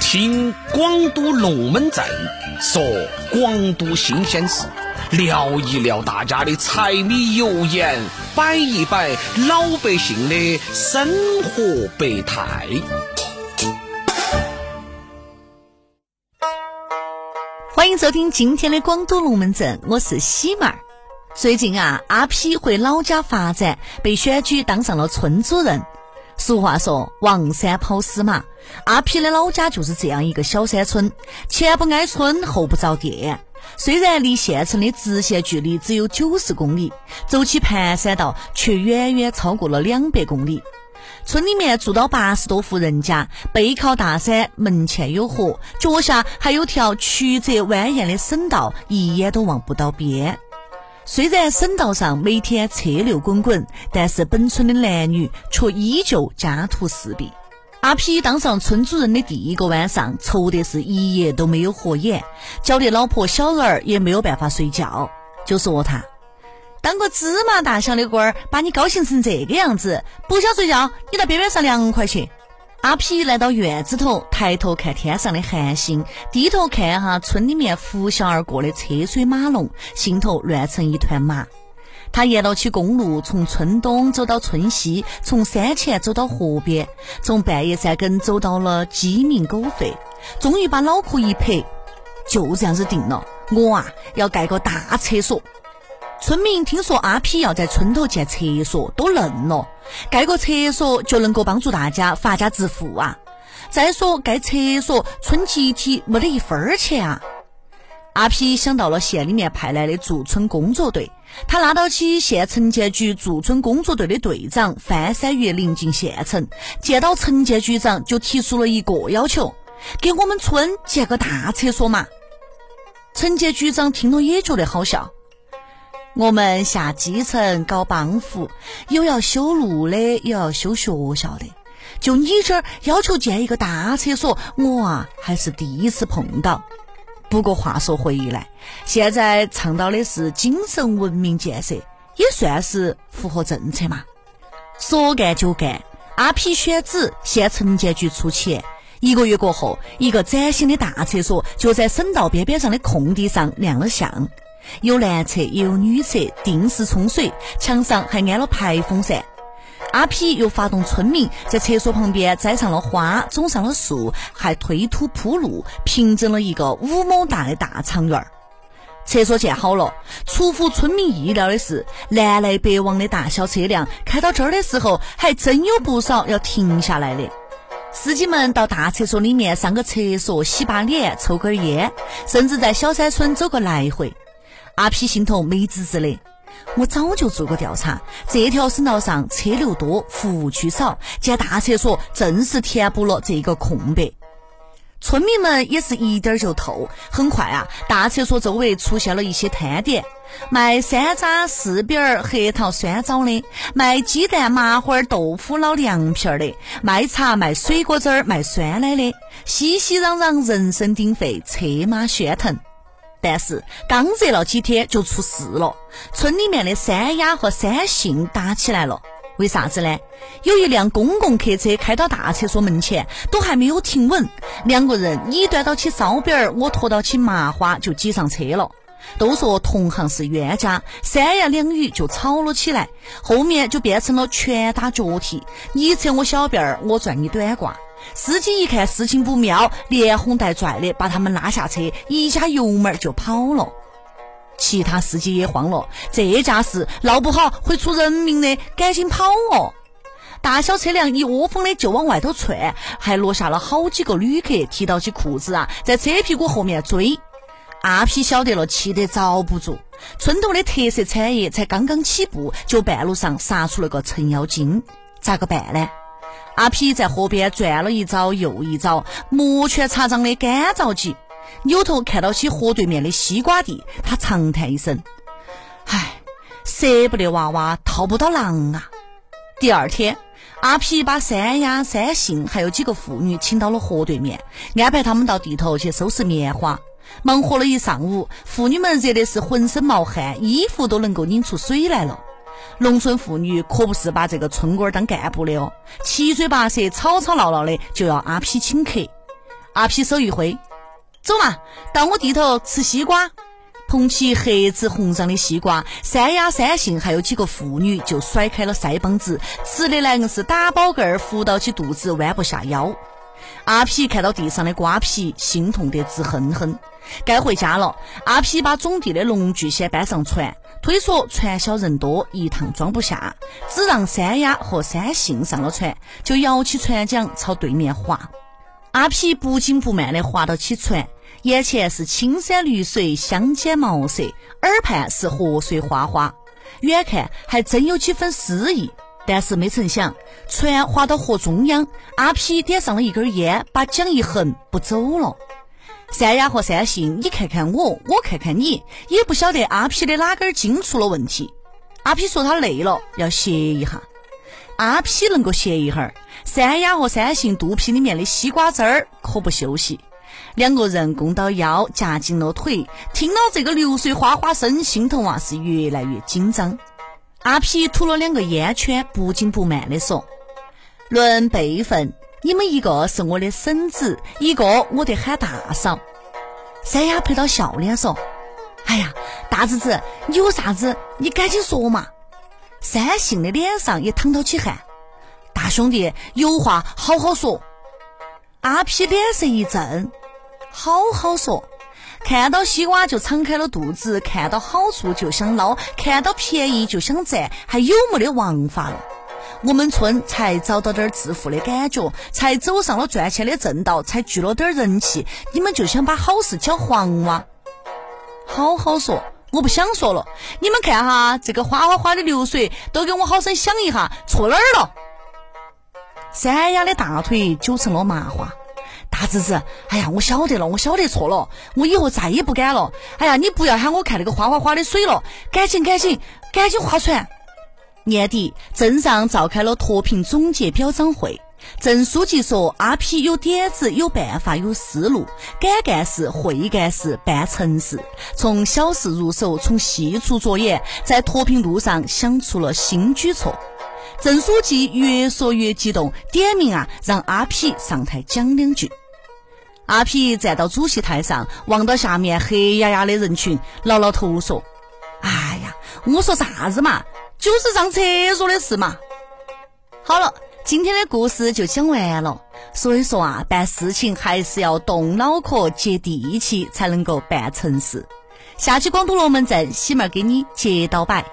听广都龙门阵说广都新鲜事，聊一聊大家的柴米油盐，摆一摆老百姓的生活百态。欢迎收听今天的广都龙门阵，我是喜妹儿。最近啊，阿 P 回老家发展，被选举当上了村主任。俗话说“王山跑死马”，阿皮的老家就是这样一个小山村，前不挨村，后不着店。虽然离县城的直线距离只有九十公里，走起盘山道却远远超过了两百公里。村里面住到八十多户人家，背靠大山，门前有河，脚下还有条曲折蜿蜒的省道，一眼都望不到边。虽然省道上每天车流滚滚，但是本村的男女却依旧家徒四壁。阿皮当上村主任的第一个晚上，愁得是一夜都没有合眼，叫得老婆小儿也没有办法睡觉，就说他当个芝麻大小的官儿，把你高兴成这个样子，不想睡觉，你到边边上凉快去。阿皮来到院子头，抬头看天上的繁星，低头看哈村里面呼啸而过的车水马龙，心头乱成一团麻。他沿到起公路，从村东走到村西，从山前走到河边，从半夜三更走到了鸡鸣狗吠，终于把脑壳一拍，就这样子定了，我啊要盖个大厕所。村民听说阿皮要在村头建厕所，都愣了。盖个厕所就能够帮助大家发家致富啊！再说盖厕所，村集体没得一分钱啊！阿皮想到了县里面派来的驻村工作队，他拉到起县城建局驻村工作队的队长翻山越岭进县城，见到城建局长就提出了一个要求：给我们村建个大厕所嘛！城建局长听了也觉得好笑。我们下基层搞帮扶，有要修路的，有要修学校的。就你这儿要求建一个大厕所，我啊还是第一次碰到。不过话说回来，现在倡导的是精神文明建设，也算是符合政策嘛。说干就干，阿皮选址，县城建局出钱。一个月过后，一个崭新的大厕所就在省道边边上的空地上亮了相。有男厕也有女厕，定时冲水，墙上还安了排风扇。阿皮又发动村民在厕所旁边栽上了花，种上了树，还推土铺路，平整了一个五亩大的大长院。厕所建好了，出乎村民意料的是，南来北往的大小车辆开到这儿的时候，还真有不少要停下来的。司机们到大厕所里面上个厕所，洗把脸，抽根烟，甚至在小山村走个来回。阿皮心头美滋滋的，我早就做过调查，这条省道上车流多，服务区少，建大厕所正是填补了这个空白。村民们也是一点就透，很快啊，大厕所周围出现了一些摊点，卖山楂、柿饼、核桃、酸枣的，卖鸡蛋、麻花、豆腐脑、凉皮儿的，卖茶、卖水果汁儿、卖酸奶的，熙熙攘攘，人声鼎沸，车马喧腾。但是刚热了几天就出事了，村里面的三丫和三杏打起来了。为啥子呢？有一辆公共客车开到大厕所门前，都还没有停稳，两个人你端到起烧饼儿，我拖到起麻花就挤上车了。都说同行是冤家，三言两语就吵了起来，后面就变成了拳打脚踢，你扯我小辫儿，我拽你短褂。司机一看事情不妙，连哄带拽的把他们拉下车，一加油门就跑了。其他司机也慌了，这架势闹不好会出人命的，赶紧跑哦！大小车辆一窝蜂的就往外头窜，还落下了好几个旅客提到起裤子啊，在车屁股后面追。阿皮晓得了，气得遭不住。村头的特色产业才刚刚起步，就半路上杀出了个程咬金，咋个办呢？阿皮在河边转了一遭又一遭，摩拳擦掌的干着急。扭头看到起河对面的西瓜地，他长叹一声：“唉，舍不得娃娃套不到狼啊！”第二天，阿皮把三丫、三杏还有几个妇女请到了河对面，安排他们到地头去收拾棉花。忙活了一上午，妇女们热的是浑身冒汗，衣服都能够拧出水来了。农村妇女可不是把这个村官当干部的哦，七嘴八舌、吵吵闹闹的就要阿皮请客。阿皮手一挥，走嘛，到我地头吃西瓜。捧起黑紫红上的西瓜，三丫、三杏还有几个妇女就甩开了腮帮子，吃的来硬是打饱嗝儿，扶到起肚子，弯不下腰。阿皮看到地上的瓜皮，心痛得直哼哼。该回家了，阿皮把种地的农具先搬上船，推说船小人多，一趟装不下，只让三丫和三杏上了船，就摇起船桨朝对面划。阿皮不紧不慢地划到起船。眼前是青山绿水，相间茅舍，耳畔是河水哗哗，远看还真有几分诗意。但是没成想，船划到河中央，阿皮点上了一根烟，把桨一横，不走了。三丫和三杏，你看看我，我看看你，也不晓得阿皮的哪根筋出了问题。阿皮说他累了，要歇一下。阿皮能够歇一会儿，三丫和三杏肚皮里面的西瓜汁儿可不休息。两个人弓到腰，夹紧了腿。听到这个流水哗哗声，心头啊是越来越紧张。阿皮吐了两个烟圈，不紧不慢地说：“论辈分，你们一个是我的婶子，一个我得喊大嫂。”三丫陪到笑脸说：“哎呀，大侄子，你有啥子？你赶紧说嘛。”三信的脸上也淌到起汗：“大兄弟，有话好好说。”阿皮脸色一震。好好说，看到西瓜就敞开了肚子，看到好处就想捞，看到便宜就想占，还有没得王法了？我们村才找到点致富的感觉，才走上了赚钱的正道，才聚了点人气，你们就想把好事搅黄哇？好好说，我不想说了。你们看哈，这个哗哗哗的流水，都给我好生想一下，错哪儿了？三丫的大腿揪成了麻花。大侄子，哎呀，我晓得了，我晓得错了，我以后再也不敢了。哎呀，你不要喊我看那个哗哗哗的水了，赶紧赶紧赶紧划船。年底，镇上召开了脱贫总结表彰会，镇书记说阿皮有点子、有办法、有思路，敢干事、会干事、办成事，从小事入手，从细处着眼，在脱贫路上想出了新举措。郑书记越说越激动，点名啊，让阿皮上台讲两句。阿皮站到主席台上，望到下面黑压压的人群，挠挠头说：“哎呀，我说啥子嘛，就是上厕所的事嘛。”好了，今天的故事就讲完了。所以说啊，办事情还是要动脑壳、接地气，才能够办成事。下期广东龙门阵，喜妹儿给你接到摆。